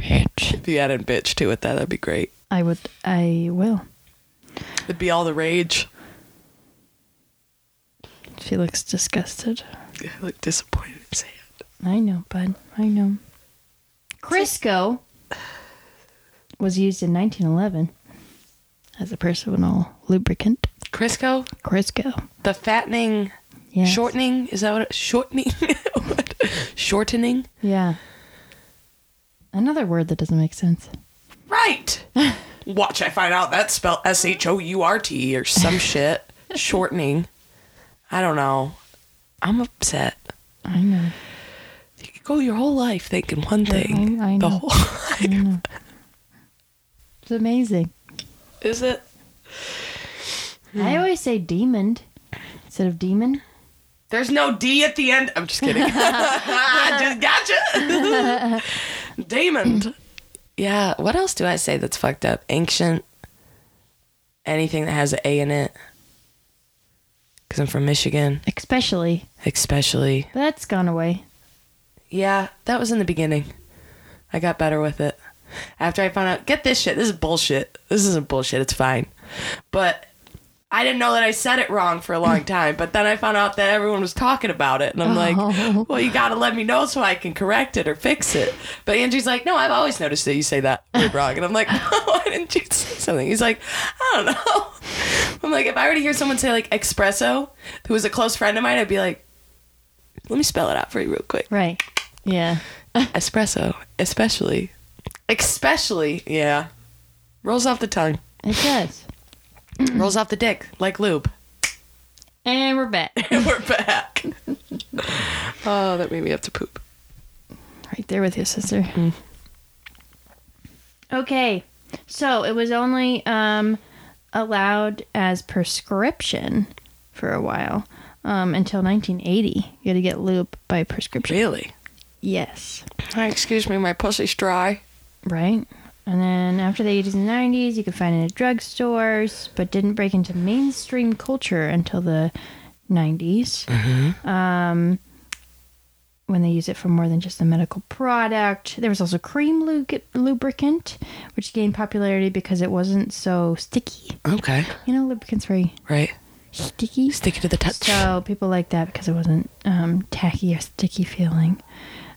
bitch. If you add in bitch to it, that, that'd be great. I would. I will. It'd be all the rage. She looks disgusted. I look disappointed and sad. I know, bud. I know. Crisco was used in 1911. as a personal lubricant. Crisco, Crisco. the fattening, Yes. shortening. Is that what? It, shortening. What? Shortening. Yeah. Another word that doesn't make sense. Right. Watch, I find out that's spelled S H O U R T or some shit. Shortening. I don't know. I'm upset. I know. You could go your whole life thinking one thing. I The know. whole I know. It's amazing. is it? I always say demon instead of demon. There's no D at the end. I'm just kidding. I just gotcha. Damon. Yeah. What else do I say that's fucked up? Ancient. Anything that has an A in it. Because I'm from Michigan, Especially. especially. That's gone away. Yeah, that was in the beginning. I got better with it. After I found out, get this shit. This is bullshit. This isn't bullshit. It's fine. But I didn't know that I said it wrong for a long time. But then I found out that everyone was talking about it. And I'm like, oh. well, you got to let me know so I can correct it or fix it. But Andrew's like, no, I've always noticed that you say that word wrong. And I'm like, why didn't you say something? He's like, I don't know. I'm like, if I were to hear someone say like espresso, who was a close friend of mine, I'd be like, let me spell it out for you real quick Right. Yeah. espresso, especially, especially, yeah, rolls off the tongue, It does. Rolls off the dick like lube. And we're back. And we're back. oh, that made me have to poop. right there with your sister. Mm. Okay. So it was only um, allowed as prescription for a while um, until 1980. You had to get lube by prescription. Really? Yes. Hi, excuse me, my pussy's dry. Right. And then after the 80s and 90s, you could find it at drugstores, but didn't break into mainstream culture until the 90s. Um, when they use it for more than just a medical product. There was also cream lu- lubricant, which gained popularity because it wasn't so sticky. Okay, You know, lubricant's very right. sticky. Sticky to the touch. So people like that because it wasn't um, tacky or sticky feeling.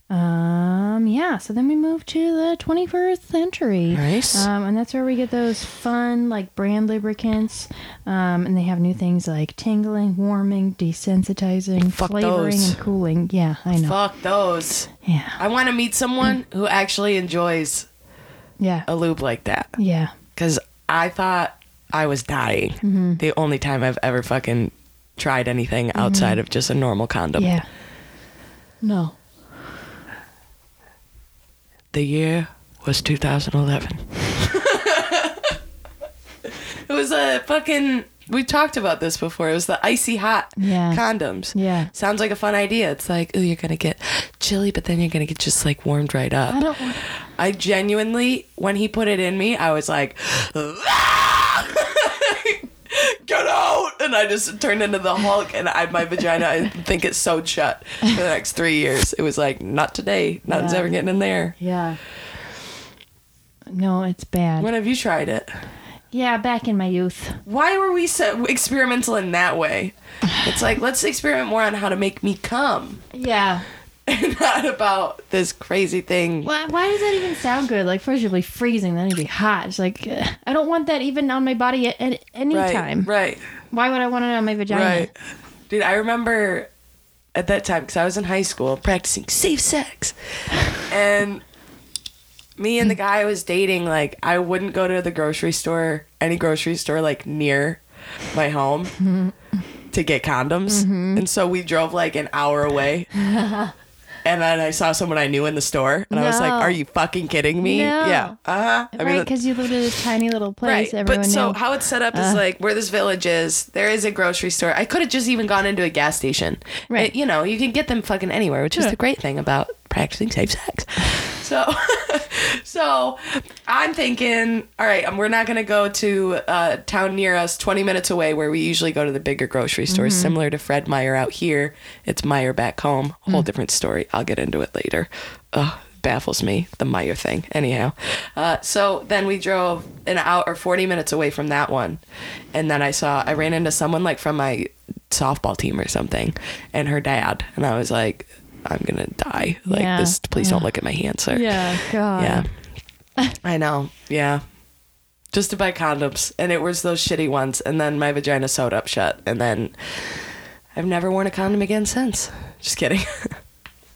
Um, yeah, so then we move to the 21st century. Nice. Um, and that's where we get those fun, like brand lubricants. Um, and they have new things like tingling, warming, desensitizing, Fuck flavoring, those. and cooling. Yeah, I know. Fuck those. Yeah. I want to meet someone who actually enjoys Yeah. a lube like that. Yeah. Because I thought I was dying. The only time I've ever fucking tried anything outside of just a normal condom. Yeah. No. The year was 2011. it was a fucking. We talked about this before. It was the icy hot Yeah. condoms. Yeah. Sounds like a fun idea. It's like, oh, you're gonna get chilly, but then you're gonna get just like warmed right up. I don't. I genuinely, when he put it in me, I was like, get out! And I just turned into the Hulk, and I, my vagina, I think it's sewed shut for the next three years. It was like, not today. Nothing's Yeah. ever getting in there. Yeah. No, it's bad. When have you tried it? Yeah, back in my youth. Why were we so experimental in that way? It's like, let's experiment more on how to make me come, Yeah. and not about this crazy thing. Why, why does that even sound good? Like first you'll be freezing, then you'll be hot. It's like ugh, I don't want that even on my body at, at any Right, time. right. Why would I want it on my vagina? Right. Dude, I remember at that time, because I was in high school practicing safe sex. And me and the guy I was dating, like, I wouldn't go to the grocery store, any grocery store, like, near my home to get condoms. Mm-hmm. And so we drove, like, an hour away. And then I saw someone I knew in the store, and I was like, No. "Are you fucking kidding me?" No. Yeah, uh huh. right, because you lived in a tiny little place. Right, Everyone but so knew. how it's set up is like where this village is. There is a grocery store. I could have just even gone into a gas station. Right. It- you know, you can get them fucking anywhere, which is the great thing about practicing safe sex. So, so I'm thinking, all right, um, we're not gonna go to a town near us, 20 minutes away, where we usually go to the bigger grocery stores, similar to Fred Meyer out here. It's Meijer back home. Whole different story. I'll get into it later. Ugh, baffles me the Meijer thing. Anyhow, uh, so then we drove an hour or 40 minutes away from that one, and then I saw I ran into someone like from my softball team or something, and her dad, and I was like, I'm gonna die. Like Yeah. this. Please don't look at my hands, sir. yeah, God. Yeah. I know. Yeah. just to buy condoms, and it was those shitty ones. And then my vagina sewed up shut, and then I've never worn a condom again since. Just kidding.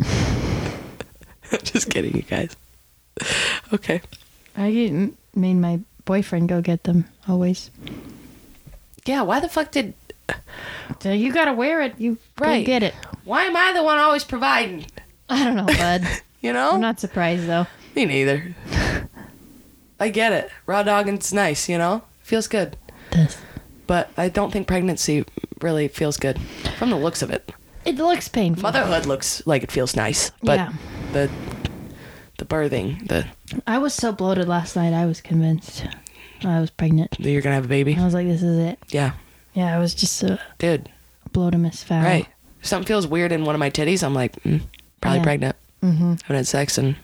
just kidding, you guys. Okay. I didn't made my boyfriend go get them always. Yeah. Why the fuck did? So you gotta wear it. You Right. go get it. Why am I the one always providing? I don't know, bud. You know. I'm not surprised though. Me neither. I get it. Raw dogging's nice, you know? Feels good. This. But I don't think pregnancy really feels good from the looks of it. It looks painful. Motherhood looks like it feels nice, but Yeah. the the birthing, the I was so bloated last night. I was convinced I was pregnant. that you're gonna have a baby. I was like, this is it. Yeah, Yeah, I was just a dude. bloatimus foul. Right. Something feels weird in one of my titties, I'm like, mm, probably Yeah. pregnant. Mm-hmm. Haven't had sex in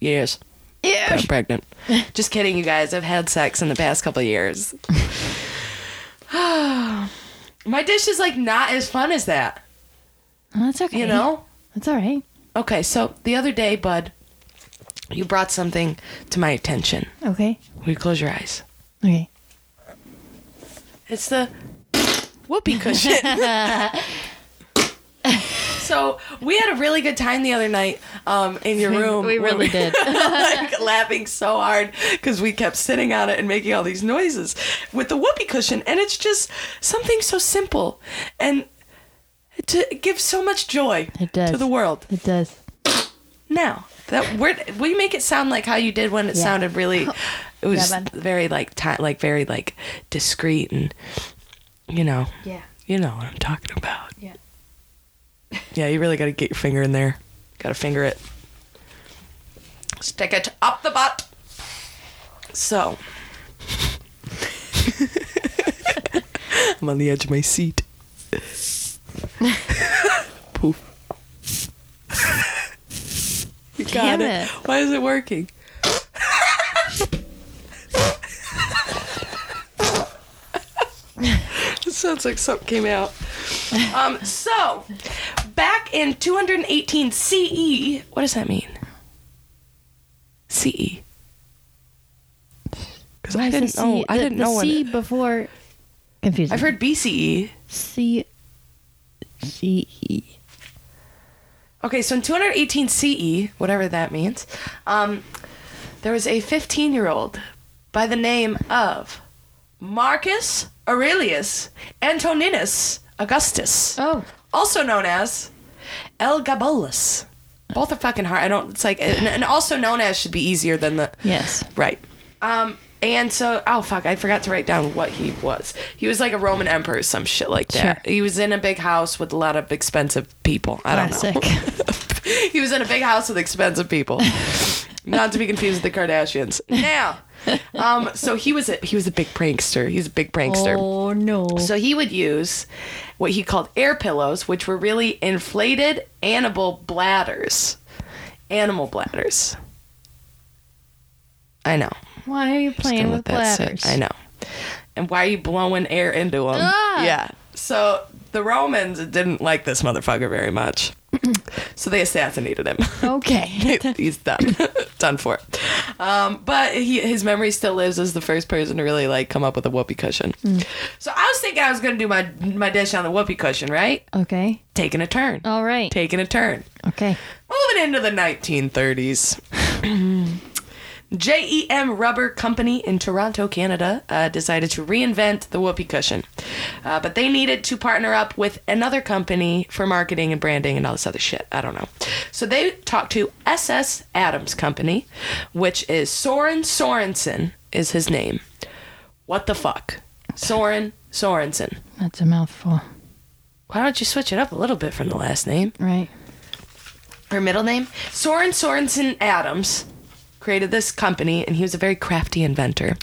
years. Yeah. I'm pregnant. Just kidding, you guys. I've had sex in the past couple of years. my dish is like not as fun as that. Oh, that's okay. You know? That's all right. Okay, so the other day, bud, you brought something to my attention. Okay. Will you close your eyes? Okay. It's the whoopee cushion. So we had a really good time the other night um, in your room. we really did. like, laughing so hard because we kept sitting on it and making all these noises with the whoopee cushion, and it's just something so simple and to give so much joy It does. to the world. It does. Now that you make it sound like how you did when it Yeah. sounded really? It was Yeah, very like ti like very like discreet and you know Yeah. you know what I'm talking about. Yeah. Yeah, you really got to get your finger in there. Got to finger it. Stick it up the butt. So. I'm on the edge of my seat. Poof. you got Damn it. it. Why is it working? it sounds like something came out. Um, so, back in 218 CE, what does that mean? CE. Because I Why is the didn't know. I the- didn't the know. C it- before. Confusing. I've heard BCE. C. C. E. Okay, so in 218 CE, whatever that means, um, there was a 15 year old by the name of Marcus Aurelius Antoninus Augustus, Oh. also known as Elgabalus. Both are fucking hard. I don't. It's like, and, and also known as should be easier than the Yes. Right. Um, and so, oh fuck, I forgot to write down what he was. He was like a Roman emperor, or some shit like that. Sure. He was in a big house with a lot of expensive people. I don't know. he was in a big house with expensive people. Not to be confused with the Kardashians. Now, um, so he was a he was a big prankster. He's a big prankster. Oh no. So he would use what he called air pillows, which were really inflated animal bladders. Animal bladders. I know. Why are you playing with that sit. bladders? I know. And why are you blowing air into them? Ah! Yeah. So the Romans didn't like this motherfucker very much. so they assassinated him. Okay. He's done. done for. Um, but he, his memory still lives as the first person to really like come up with a whoopee cushion. Mm. So I was thinking I was gonna do my my dish on the whoopee cushion, right? okay. Taking a turn. All right. Taking a turn. Okay. Moving into the 1930s. JEM Rubber Company in Toronto, Canada, uh, decided to reinvent the whoopee cushion. Uh, but they needed to partner up with another company for marketing and branding and all this other shit. I don't know. So they talked to SS Adams Company, which is Soren Sorensen, is his name. What the fuck? Soren Sorensen. That's a mouthful. Why don't you switch it up a little bit from the last name? Right. her middle name Soren Sorensen Adams created this company and he was a very crafty inventor.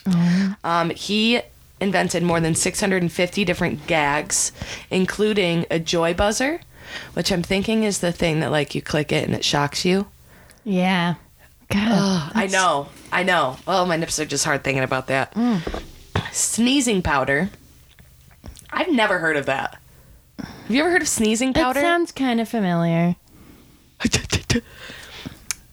Um, he invented more than 650 different gags, including a joy buzzer, which I'm thinking is the thing that like you click it and it shocks you. Yeah. God. I know, I know. Oh, my nips are just hard thinking about that. Sneezing powder. I've never heard of that. Have you ever heard of sneezing That powder? sounds kind of familiar.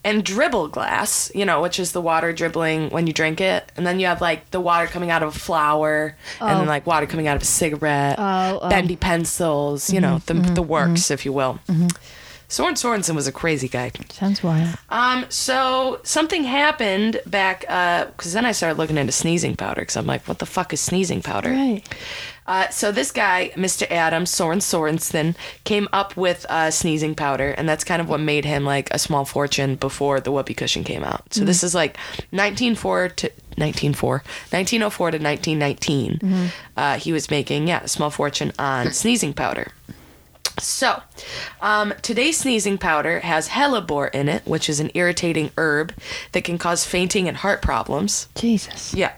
and dribble glass, you know, which is the water dribbling when you drink it, and then you have like the water coming out of a flower, and then oh. like water coming out of a cigarette, Oh, oh. bendy pencils, you know, mm-hmm, the the mm-hmm, works, mm-hmm. if you will. Soren Sorensen was a crazy guy. Sounds wild. Um, so something happened back, uh, because then I started looking into sneezing powder, because I'm like, what the fuck is sneezing powder? Right. Uh, so this guy, Mr. Adams Soren Sorensen, came up with uh, sneezing powder, and that's kind of what made him like a small fortune before the whoopee cushion came out. So this is like 1904 to 1904, 1904 to 1919. Uh, he was making yeah a small fortune on sneezing powder. So, um, today's sneezing powder has hellebore in it, which is an irritating herb that can cause fainting and heart problems. Jesus. Yeah.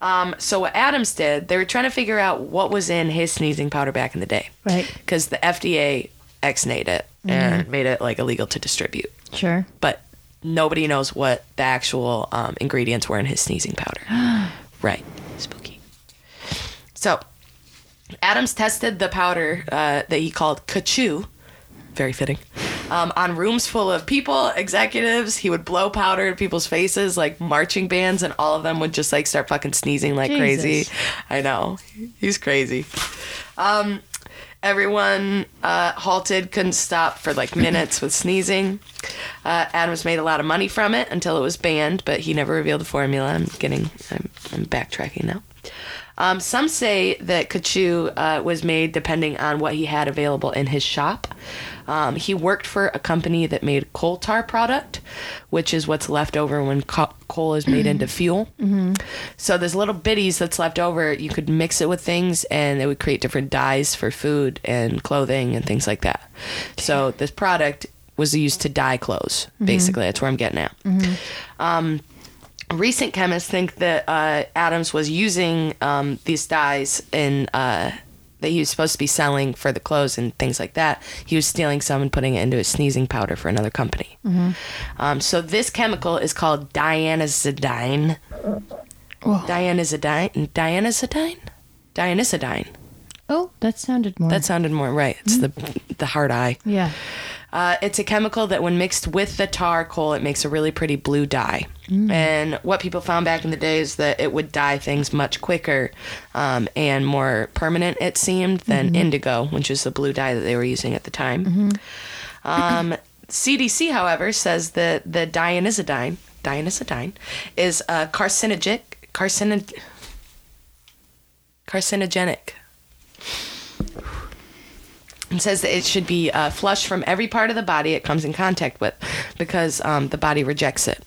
Um, so what Adams did, they were trying to figure out what was in his sneezing powder back in the day. Right. Because the FDA ex-nayed it and made it like illegal to distribute. Sure. But nobody knows what the actual um, ingredients were in his sneezing powder. right. Spooky. So Adams tested the powder uh, that he called Kachoo, very fitting, um, on rooms full of people, executives. He would blow powder in people's faces, like marching bands, and all of them would just like start fucking sneezing like crazy. I know. He's crazy. Um, everyone uh, halted, couldn't stop for like minutes with sneezing. Uh, Adams made a lot of money from it until it was banned, but he never revealed the formula. I'm getting, I'm, I'm backtracking now. Um, some say that Kachoo uh, was made depending on what he had available in his shop. Um, he worked for a company that made coal tar product, which is what's left over when co- coal is made into fuel. So there's little bitties that's left over. You could mix it with things, and it would create different dyes for food and clothing and things like that. So this product was used to dye clothes. Basically, that's where I'm getting at. Um, recent chemists think that uh, Adams was using um, these dyes in uh, that he was supposed to be selling for the clothes and things like that. He was stealing some and putting it into a sneezing powder for another company. Um, so this chemical is called dianisidine. Dianisidine. Dianisidine. Dianisidine. Oh, that sounded more. That sounded more right. It's the the hard eye. yeah. Uh, it's a chemical that, when mixed with the tar coal, it makes a really pretty blue dye. And what people found back in the day is that it would dye things much quicker um, and more permanent, it seemed, than indigo, which is the blue dye that they were using at the time. Um, CDC, however, says that the dianisidine, dianisidine is uh, carcinogenic, carcino- carcinogenic and says that it should be uh, flushed from every part of the body it comes in contact with because um, the body rejects it.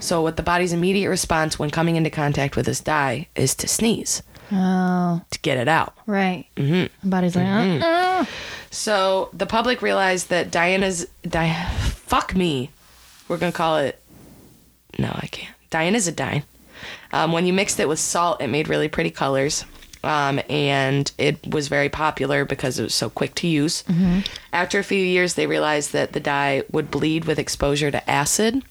So, what the body's immediate response when coming into contact with this dye is to sneeze Oh, to get it out. right. Mm-hmm. The body's like, uh-uh. So, the public realized that Diana's. Di- fuck me. We're going to call it. No, I can't. Dianisidine. Um, when you mixed it with salt, it made really pretty colors. Um, and it was very popular because it was so quick to use. After a few years, they realized that the dye would bleed with exposure to acid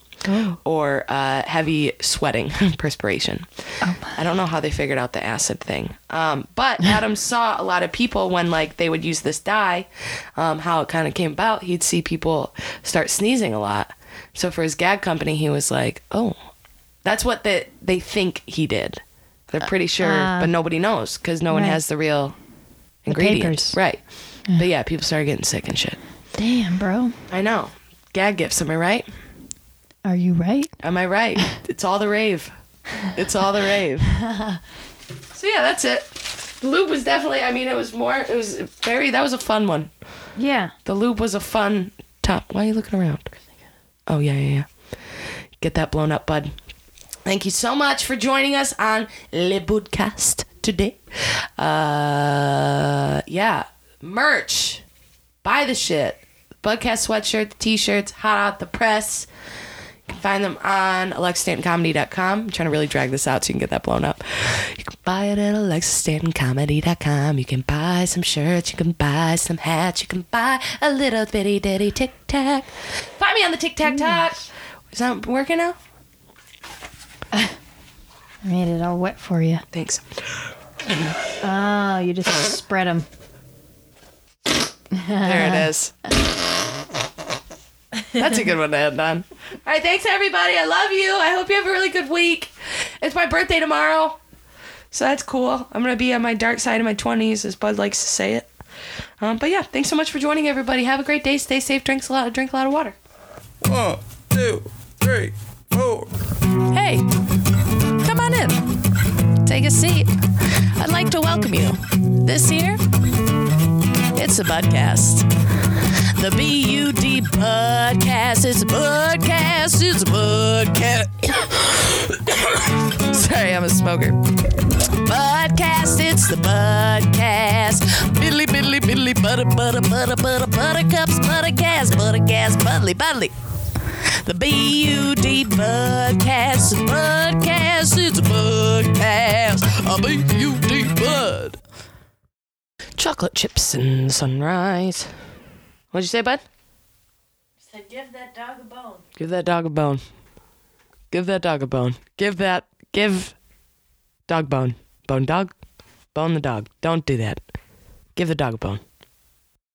or uh, heavy sweating, perspiration. I don't know how they figured out the acid thing. Um, but Adam saw a lot of people when like they would use this dye, um, how it kind of came about. He'd see people start sneezing a lot. So for his gag company, he was like, "Oh, that's what they they think he did. They're pretty sure, Ah. but nobody knows because no one Right. has the real ingredients, papers. right? But yeah, people started getting sick and shit. Damn, bro. I know. Gag gifts, am I right? Are you right? Am I right? It's all the rave. It's all the rave. So yeah, that's it. The lube was definitely. I mean, it was more. It was very. That was a fun one. Yeah. The lube was a fun top. Why are you looking around? Oh yeah, yeah, yeah. Get that blown up, bud. Thank you so much for joining us on Le Budcast today. Uh, yeah, merch. Buy the shit. Budcast sweatshirt, the t-shirts, hot out the press. You can find them on alexastantoncomedy.com. I'm trying to really drag this out so you can get that blown up. You can buy it at alexastantoncomedy.com. You can buy some shirts. You can buy some hats. You can buy a little bitty ditty tic tac. Find me on the tic tac talk. Is that working now? I made it all wet for you. Thanks. Oh, you just spread them. There it is. That's a good one to end on. All right, thanks everybody. I love you. I hope you have a really good week. It's my birthday tomorrow, so that's cool. I'm gonna be on my dark side of my 20s, as Bud likes to say it. Um, but yeah, thanks so much for joining everybody. Have a great day. Stay safe. Drinks a lot. Drink a lot of water. One, two, three, four. Hey, come on in. Take a seat. I'd like to welcome you. This year, it's a Budcast. The B U D Budcast. It's a Budcast. It's a Budcast. Sorry, I'm a smoker. Budcast, it's the Budcast. Billy, Billy, Billy, butter, butter, butter, butter, buttercups, buttercast, buttercast, buddly, buddly. The B-U-D Budcast, Budcast, it's a Budcast, a B-U-D Bud. Chocolate chips and sunrise. What'd you say, Bud? Said, give that dog a bone. Give that dog a bone. Give that dog a bone. Give that. Give. Dog bone. Bone dog. Bone the dog. Don't do that. Give the dog a bone.